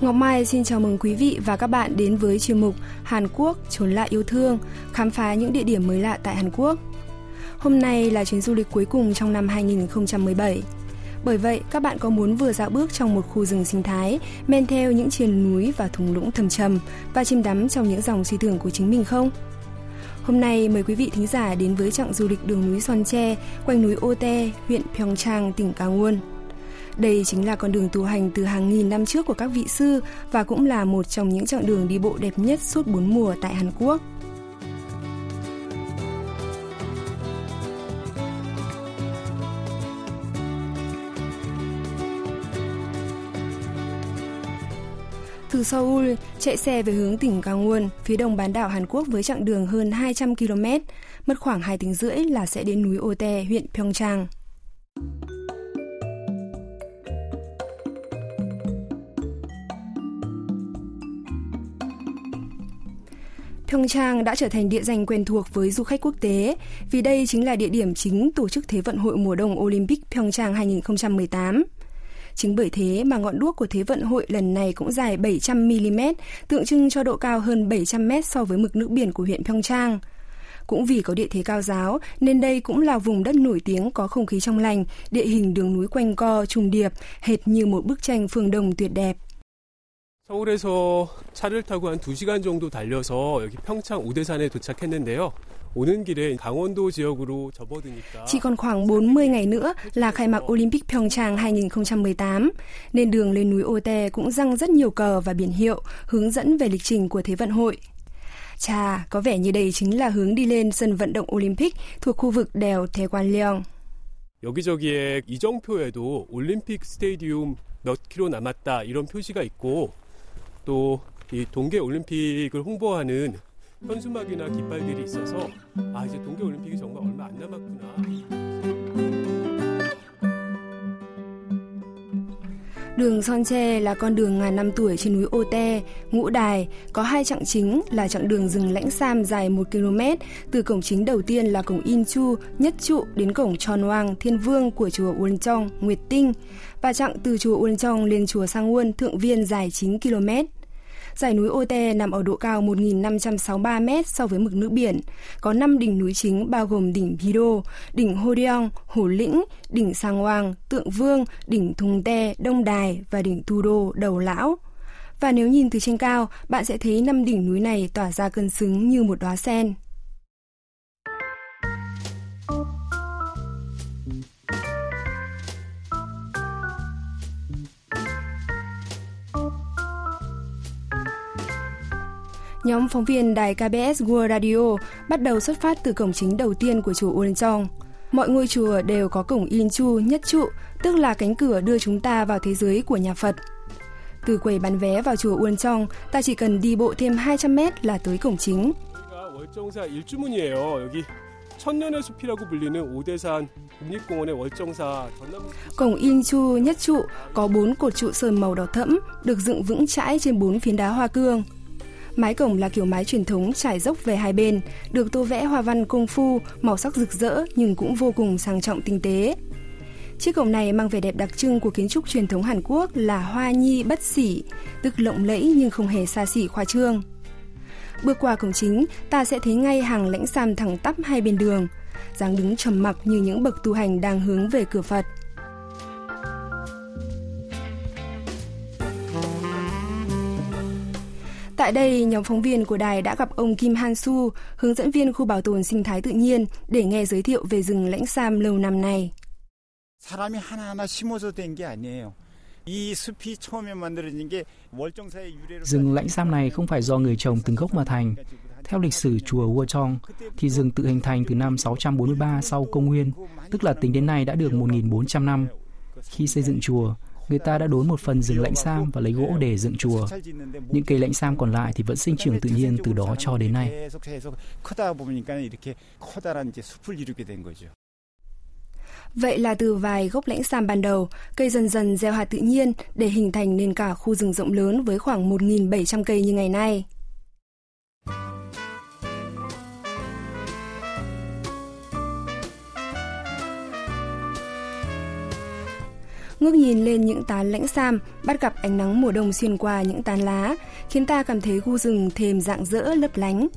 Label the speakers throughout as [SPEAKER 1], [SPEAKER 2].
[SPEAKER 1] Ngọc Mai xin chào mừng quý vị và các bạn đến với chuyên mục Hàn Quốc trốn lạ yêu thương, khám phá những địa điểm mới lạ tại Hàn Quốc. Hôm nay là chuyến du lịch cuối cùng trong năm 2017. Bởi vậy, các bạn có muốn vừa dạo bước trong một khu rừng sinh thái, men theo những triền núi và thung lũng thầm trầm và chìm đắm trong những dòng suy tưởng của chính mình không? Hôm nay mời quý vị thính giả đến với chặng du lịch đường núi Son Tre, quanh núi Ote, huyện Pyeongchang, tỉnh Gangwon. Đây chính là con đường tu hành từ hàng nghìn năm trước của các vị sư và cũng là một trong những chặng đường đi bộ đẹp nhất suốt bốn mùa tại Hàn Quốc. Từ Seoul, chạy xe về hướng tỉnh Gangwon, phía đông bán đảo Hàn Quốc với chặng đường hơn 200 km, mất khoảng 2 tiếng rưỡi là sẽ đến núi Ote, huyện Pyeongchang. Pyeongchang đã trở thành địa danh quen thuộc với du khách quốc tế vì đây chính là địa điểm chính tổ chức Thế vận hội mùa đông Olympic Pyeongchang 2018. Chính bởi thế mà ngọn đuốc của Thế vận hội lần này cũng dài 700mm, tượng trưng cho độ cao hơn 700m so với mực nước biển của huyện Pyeongchang. Cũng vì có địa thế cao giáo nên đây cũng là vùng đất nổi tiếng có không khí trong lành, địa hình đường núi quanh co, trùng điệp, hệt như một bức tranh phương Đông tuyệt đẹp.
[SPEAKER 2] 서울에서 차를 타고 한 2시간 정도 달려서 여기 평창 우대산에 도착했는데요. 오는 길에 강원도 지역으로 접어드니까
[SPEAKER 1] Chỉ còn khoảng 40 ngày nữa là khai mạc Olympic Pyeongchang 2018, nên đường lên núi Ote cũng răng rất nhiều cờ và biển hiệu hướng dẫn về lịch trình của Thế vận hội. Chà, có vẻ như đây chính là hướng đi lên sân vận động Olympic thuộc khu vực đèo Thế Quan Leong.
[SPEAKER 2] 여기저기에 이정표에도 올림픽 스테디움 몇 킬로 남았다 이런 표시가 있고 또 이 동계 올림픽을 홍보하는 현수막이나 깃발들이 있어서 아 이제 동계 올림픽이 정말 얼마 안 남았구나.
[SPEAKER 1] Đường Son Tre là con đường ngàn năm tuổi trên núi Ote, Ngũ Đài, có hai chặng chính là chặng đường rừng lãnh sam dài 1 km, từ cổng chính đầu tiên là cổng In Chu, Nhất Trụ đến cổng Tròn Hoàng, Thiên Vương của chùa Uôn Trong, Nguyệt Tinh, và chặng từ chùa Uôn Trong lên chùa Sang Uôn, Thượng Viên dài 9 km. Dãy núi Ote nằm ở độ cao 1.563 m so với mực nước biển. Có 5 đỉnh núi chính bao gồm đỉnh Pido, đỉnh Horyong, hồ Lĩnh, đỉnh Sang Hoàng, Tượng Vương, đỉnh Thùng Te, Đông Đài và đỉnh Tu Đô, Đầu Lão. Và nếu nhìn từ trên cao, bạn sẽ thấy năm đỉnh núi này tỏa ra cân xứng như một đóa sen. Nhóm phóng viên đài KBS World Radio bắt đầu xuất phát từ cổng chính đầu tiên của chùa Uonjong. Mọi ngôi chùa đều có cổng In Chu nhất trụ, tức là cánh cửa đưa chúng ta vào thế giới của nhà Phật. Từ quầy bán vé vào chùa Uonjong, ta chỉ cần đi bộ thêm 200 mét là tới cổng chính.
[SPEAKER 2] 여기가 월정사 일주문이에요. 여기 천년의 숲이라고 불리는 오대산 국립공원의 월정사 전남
[SPEAKER 1] Cổng In Chu nhất trụ có bốn cột trụ sơn màu đỏ thẫm, được dựng vững chãi trên bốn phiến đá hoa cương. Mái cổng là kiểu mái truyền thống trải dốc về hai bên, được tô vẽ hoa văn công phu, màu sắc rực rỡ nhưng cũng vô cùng sang trọng tinh tế. Chiếc cổng này mang vẻ đẹp đặc trưng của kiến trúc truyền thống Hàn Quốc là hoa nhi bất xỉ, tức lộng lẫy nhưng không hề xa xỉ khoa trương. Bước qua cổng chính, ta sẽ thấy ngay hàng lãnh sam thẳng tắp hai bên đường, dáng đứng trầm mặc như những bậc tu hành đang hướng về cửa Phật. Tại đây, nhóm phóng viên của đài đã gặp ông Kim Han Su, hướng dẫn viên khu bảo tồn sinh thái tự nhiên, để nghe giới thiệu về rừng lãnh Sam lâu năm
[SPEAKER 3] nay.
[SPEAKER 4] Rừng lãnh sam này không phải do người trồng từng gốc mà thành. Theo lịch sử chùa Wuchong, thì rừng tự hình thành từ năm 643 sau công nguyên, tức là tính đến nay đã được 1.400 năm. Khi xây dựng chùa, người ta đã đốn một phần rừng lãnh sam và lấy gỗ để dựng chùa. Những cây lãnh sam còn lại thì vẫn sinh trưởng tự nhiên từ đó cho đến nay.
[SPEAKER 1] Vậy là từ vài gốc lãnh sam ban đầu, cây dần dần gieo hạt tự nhiên để hình thành nên cả khu rừng rộng lớn với khoảng 1.700 cây như ngày nay. ngước nhìn lên những tán lãnh sam, bắt gặp ánh nắng mùa đông xuyên qua những tán lá, khiến ta cảm thấy khu rừng thêm rạng rỡ lấp lánh.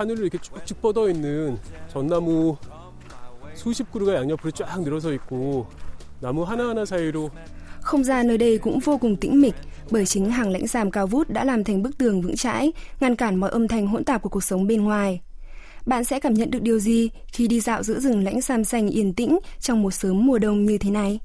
[SPEAKER 2] 하늘로 이렇게 쭉쭉 뻗어 있는 전나무 수십 그루가 양옆으로 쫙 늘어서 있고 나무 하나하나 사이로
[SPEAKER 1] Không gian nơi đây cũng vô cùng tĩnh mịch, bởi chính hàng lãnh giàm cao vút đã làm thành bức tường vững chãi, ngăn cản mọi âm thanh hỗn tạp của cuộc sống bên ngoài. Bạn sẽ cảm nhận được điều gì khi đi dạo giữa rừng lãnh sam xanh yên tĩnh trong một sớm mùa đông như thế này?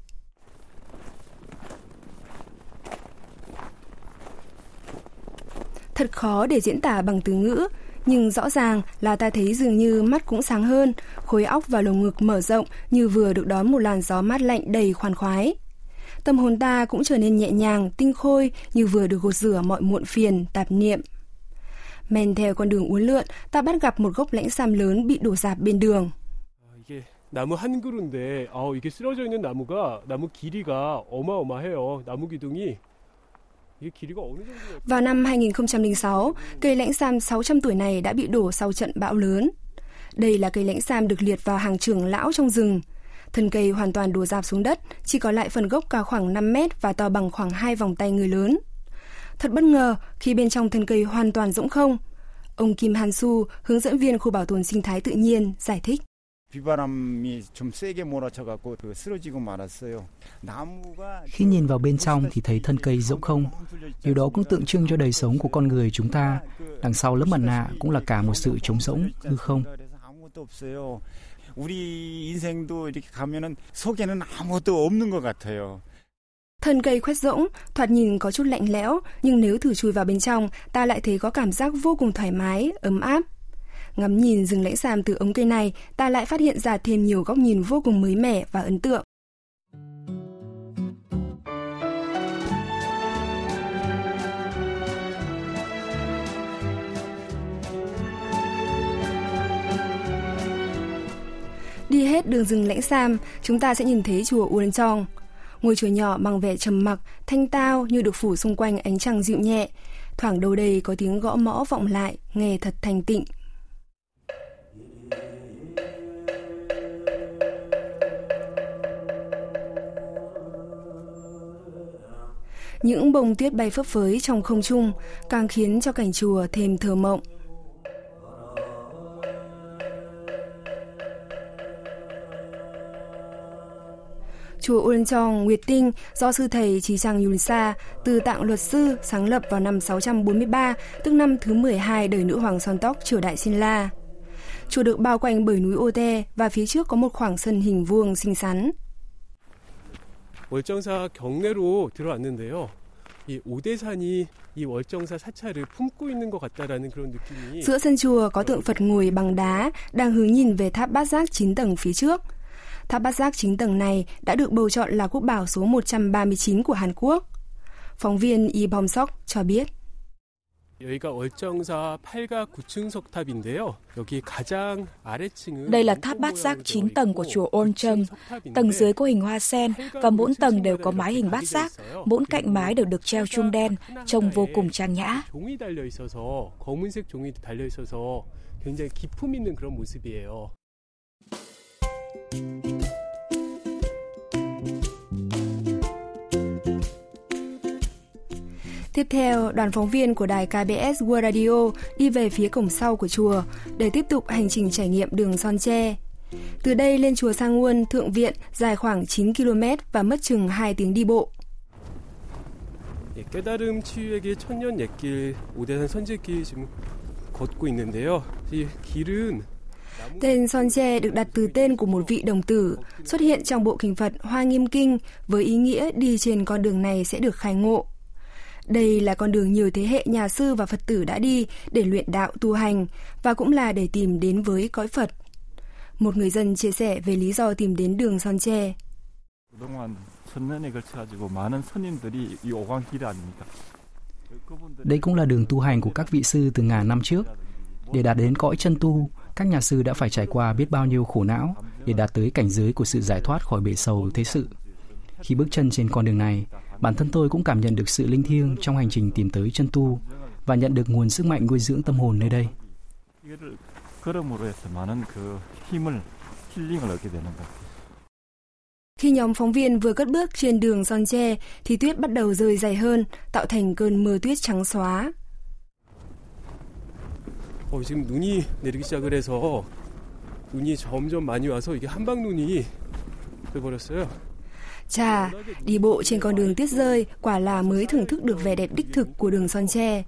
[SPEAKER 1] Thật khó để diễn tả bằng từ ngữ, nhưng rõ ràng là ta thấy dường như mắt cũng sáng hơn, khối óc và lồng ngực mở rộng như vừa được đón một làn gió mát lạnh đầy khoan khoái. Tâm hồn ta cũng trở nên nhẹ nhàng, tinh khôi như vừa được gột rửa mọi muộn phiền, tạp niệm. Men theo con đường uốn lượn, ta bắt gặp một gốc lãnh sam lớn bị đổ rạp bên đường.
[SPEAKER 2] 이게 나무 한 그루인데 아 이게 쓰러져 있는 나무가 나무 길이가 어마어마해요. 나무 기둥이 이게 길이가 어느 정도예요?
[SPEAKER 1] Vào năm 2006, cây lãnh sam 600 tuổi này đã bị đổ sau trận bão lớn. Đây là cây lãnh sam được liệt vào hàng trưởng lão trong rừng. Thân cây hoàn toàn đổ rạp xuống đất, chỉ còn lại phần gốc cao khoảng 5 mét và to bằng khoảng hai vòng tay người lớn. Thật bất ngờ khi bên trong thân cây hoàn toàn rỗng không. Ông Kim Han Su, hướng dẫn viên khu bảo tồn sinh thái tự nhiên, giải thích.
[SPEAKER 3] 비바람이 좀 세게 몰아쳐갖고 그 쓰러지고 말았어요. 나무가
[SPEAKER 4] Khi nhìn vào bên trong thì thấy thân cây rỗng không. Điều đó cũng tượng trưng cho đời sống của con người chúng ta. Đằng sau lớp mặt nạ cũng là cả một sự trống rỗng, hư không.
[SPEAKER 3] 그래서 아무것도 없어요. 우리 인생도 이렇게 가면은 속에는 아무것도 없는 것 같아요.
[SPEAKER 1] Thân cây khoét rỗng, thoạt nhìn có chút lạnh lẽo, nhưng nếu thử chui vào bên trong, ta lại thấy có cảm giác vô cùng thoải mái, ấm áp. Ngắm nhìn rừng lãnh sam từ ống cây này, ta lại phát hiện ra thêm nhiều góc nhìn vô cùng mới mẻ và ấn tượng. Đi hết đường rừng lãnh sam, chúng ta sẽ nhìn thấy chùa Uốn Trong. Ngôi chùa nhỏ mang vẻ trầm mặc, thanh tao như được phủ xung quanh ánh trăng dịu nhẹ. Thoảng đâu đây có tiếng gõ mõ vọng lại, nghe thật thanh tịnh. Những bông tuyết bay phấp phới trong không trung càng khiến cho cảnh chùa thêm thơ mộng. Chùa Uân Chong Nguyệt Tinh do sư thầy Trí Trang Yun Sa từ tạng luật sư sáng lập vào năm 643, tức năm thứ 12 đời nữ hoàng son tóc triều đại Xin La. Chùa được bao quanh bởi núi Ô Te và phía trước có một khoảng sân hình vuông xinh xắn.
[SPEAKER 2] 월정사 경내로 들어왔는데요. 이 오대산이 이 월정사 사찰을 품고 있는 것 같다라는 그런 느낌이
[SPEAKER 1] Giữa sân chùa có tượng Phật ngồi bằng đá đang hướng nhìn về tháp bát giác 9 tầng phía trước. Tháp bát giác 9 tầng này đã được bầu chọn là quốc bảo số 139 của Hàn Quốc. Phóng viên Yi Bom Sok cho biết.
[SPEAKER 2] 여기가 월정사 8가 9층 석탑인데요. 여기 가장 아래층은
[SPEAKER 5] Đây là tháp bát giác 9 tầng của chùa Oncheon. Tầng dưới có hình hoa sen và mỗi tầng đều có mái hình bát giác. Mỗi cạnh mái đều được treo chuông đen, trông vô cùng trang nhã.
[SPEAKER 2] 종이 달려 있어서 검은색 종이 달려 있어서 굉장히 기품 있는 그런 모습이에요.
[SPEAKER 1] Tiếp theo, đoàn phóng viên của đài KBS World Radio đi về phía cổng sau của chùa để tiếp tục hành trình trải nghiệm đường Son Tre. Từ đây lên chùa Sang Nguồn, Thượng Viện dài khoảng 9 km và mất chừng 2 tiếng đi bộ.
[SPEAKER 2] 예, 깨달음 치유에게 천년 옛길 오대산 선제길 지금 걷고 있는데요. 이 길은
[SPEAKER 1] Tên Son Che được đặt từ tên của một vị đồng tử, xuất hiện trong bộ kinh Phật Hoa Nghiêm Kinh với ý nghĩa đi trên con đường này sẽ được khai ngộ. Đây là con đường nhiều thế hệ nhà sư và Phật tử đã đi để luyện đạo tu hành và cũng là để tìm đến với cõi Phật. Một người dân chia sẻ về lý do tìm đến đường Son
[SPEAKER 6] Che.
[SPEAKER 4] Đây cũng là đường tu hành của các vị sư từ ngàn năm trước. Để đạt đến cõi chân tu, các nhà sư đã phải trải qua biết bao nhiêu khổ não để đạt tới cảnh giới của sự giải thoát khỏi bể sầu thế sự. Khi bước chân trên con đường này, bản thân tôi cũng cảm nhận được sự linh thiêng trong hành trình tìm tới chân tu và nhận được nguồn sức mạnh nuôi dưỡng tâm hồn nơi đây.
[SPEAKER 1] Khi nhóm phóng viên vừa cất bước trên đường son tre thì tuyết bắt đầu rơi dày hơn, tạo thành cơn mưa tuyết trắng xóa.
[SPEAKER 2] 어, 지금 눈이 내리기 시작을 해서 눈이 점점 많이 와서 이게 한방 눈이 돼버렸어요.
[SPEAKER 1] Chà, đi bộ trên con đường tuyết rơi quả là mới thưởng thức được vẻ đẹp đích thực của đường Son Tre.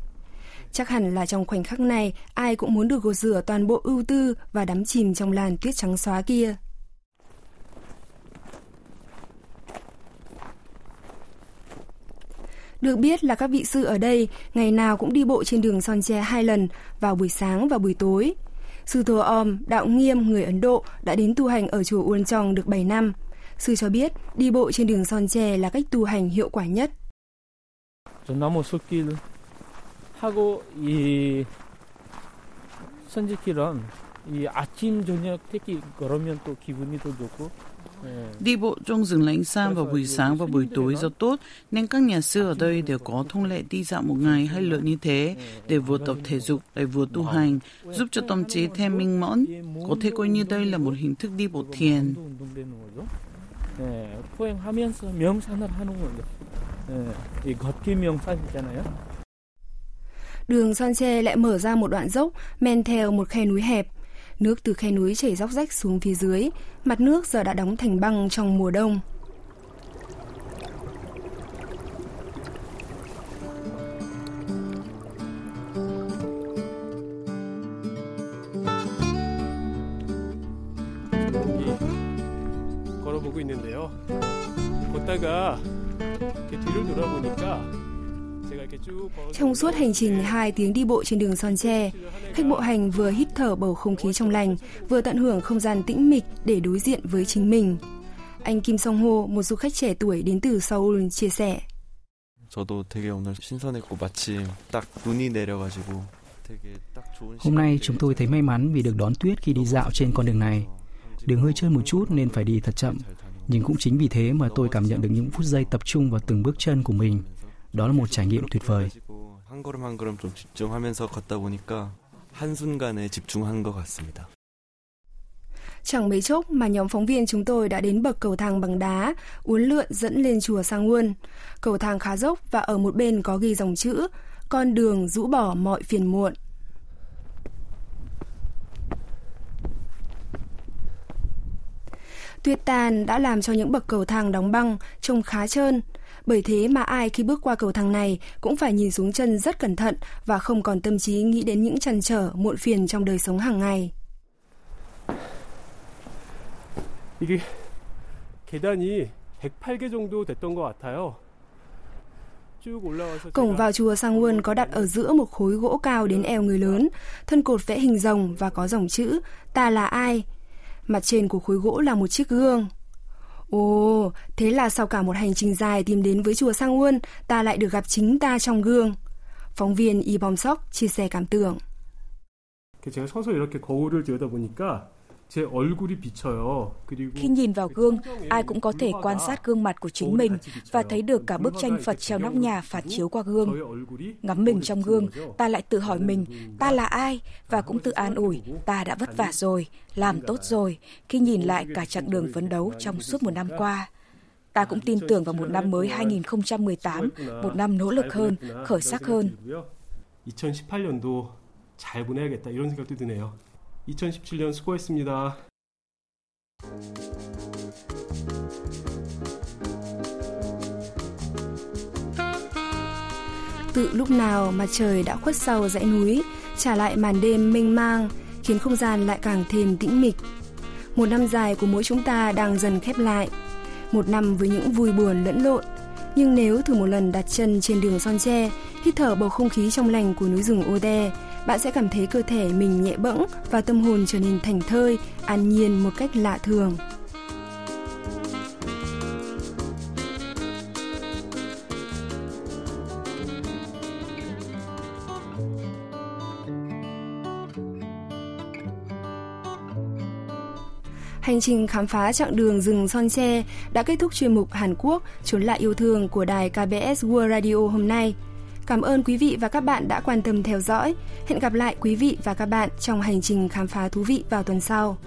[SPEAKER 1] Chắc hẳn là trong khoảnh khắc này, ai cũng muốn được gột rửa toàn bộ ưu tư và đắm chìm trong làn tuyết trắng xóa kia. Được biết là các vị sư ở đây ngày nào cũng đi bộ trên đường Son Tre hai lần, vào buổi sáng và buổi tối. Sư Tô Om, đạo nghiêm người Ấn Độ đã đến tu hành ở chùa Uôn Chong được 7 năm. Sư cho biết đi bộ trên đường Son Tre là cách tu hành hiệu quả nhất.
[SPEAKER 7] 나무 숲길 하고 이 선지길은 이 아침 저녁 특히 걸으면 또 기분이 더 좋고
[SPEAKER 8] Đi bộ trong rừng lãnh sam vào buổi sáng và buổi tối rất tốt, nên các nhà sư ở đây đều có thông lệ đi dạo một ngày hai lượt như thế để vừa tập thể dục lại vừa tu hành, giúp cho tâm trí thêm minh mẫn. Có thể coi như đây là một hình thức đi bộ thiền.
[SPEAKER 7] 운동되는 거죠. 네, 포행하면서 명상을 하는 거죠. 네, 이 걷기 명상이잖아요.
[SPEAKER 1] Đường Son Tre lại mở ra một đoạn dốc men theo một khe núi hẹp. Nước từ khe núi chảy róc rách xuống phía dưới, mặt nước giờ đã đóng thành băng trong mùa đông.
[SPEAKER 2] 여기 걸어보고 있는데요. 걷다가 이렇게 뒤를 돌아보니까
[SPEAKER 1] trong suốt hành trình 2 tiếng đi bộ trên đường Son Tre, khách bộ hành vừa hít thở bầu không khí trong lành, vừa tận hưởng không gian tĩnh mịch để đối diện với chính mình. Anh Kim Song Ho, một du khách trẻ tuổi đến từ Seoul, chia sẻ.
[SPEAKER 4] Hôm nay chúng tôi thấy may mắn vì được đón tuyết khi đi dạo trên con đường này. Đường hơi trơn một chút nên phải đi thật chậm, nhưng cũng chính vì thế mà tôi cảm nhận được những phút giây tập trung vào từng bước chân của mình. Đó là một trải nghiệm tuyệt vời.
[SPEAKER 9] 한 걸음 한 걸음 좀 집중하면서 걷다 보니까 한순간에 집중한 것 같습니다.
[SPEAKER 1] Chẳng mấy chốc mà nhóm phóng viên chúng tôi đã đến bậc cầu thang bằng đá, uốn lượn dẫn lên chùa Sangwon. Cầu thang khá dốc và ở một bên có ghi dòng chữ Con đường rũ bỏ mọi phiền muộn. Tuyết tàn đã làm cho những bậc cầu thang đóng băng trông khá trơn. Bởi thế mà ai khi bước qua cầu thang này cũng phải nhìn xuống chân rất cẩn thận và không còn tâm trí nghĩ đến những trăn trở, muộn phiền trong đời sống hàng ngày.
[SPEAKER 2] 이게 계단이 108개 정도 됐던 것 같아요. 쭉 올라와서
[SPEAKER 1] Cổng
[SPEAKER 2] 제가
[SPEAKER 1] vào chùa Sangwon có đặt ở giữa một khối gỗ cao đến eo người lớn, thân cột vẽ hình rồng và có dòng chữ Ta là ai? Mặt trên của khối gỗ là một chiếc gương. Ồ, thế là sau cả một hành trình dài tìm đến với chùa Sangwon, ta lại được gặp chính ta trong gương. Phóng viên Y Bom Sok chia sẻ cảm tưởng.
[SPEAKER 2] 이렇게 제가 서서 이렇게 거울을 들여다 보니까 제 얼굴이 비쳐요. 그리고
[SPEAKER 5] Khi nhìn vào gương, ai cũng có thể quan sát gương mặt của chính mình và thấy được cả bức tranh Phật treo nóc nhà phản chiếu qua gương.
[SPEAKER 2] 저의 얼굴이
[SPEAKER 5] Ngắm mình trong gương,
[SPEAKER 2] 거죠.
[SPEAKER 5] ta lại tự hỏi mình, ta là ai? Và cũng tự an ủi, ta đã vất vả rồi, làm tốt rồi, khi nhìn lại cả chặng đường phấn đấu trong suốt một năm qua. Ta cũng tin tưởng vào một năm mới 2018, một năm nỗ lực hơn, khởi sắc hơn.
[SPEAKER 2] 2018년도 잘 보내야겠다 이런 생각도 드네요. 2017년 수고했습니다.
[SPEAKER 1] Tự lúc nào mặt trời đã khuất sau dãy núi, trả lại màn đêm mênh mang, khiến không gian lại càng thêm tĩnh mịch. Một năm dài của mỗi chúng ta đang dần khép lại. Một năm với những vui buồn lẫn lộn. Nhưng nếu thử một lần đặt chân trên đường son tre, hít thở bầu không khí trong lành của núi rừng Ode, bạn sẽ cảm thấy cơ thể mình nhẹ bẫng và tâm hồn trở nên thành thơi, an nhiên một cách lạ thường. Hành trình khám phá chặng đường rừng son tre đã kết thúc chuyên mục Hàn Quốc trốn lại yêu thương của đài KBS World Radio hôm nay. Cảm ơn quý vị và các bạn đã quan tâm theo dõi. Hẹn gặp lại quý vị và các bạn trong hành trình khám phá thú vị vào tuần sau.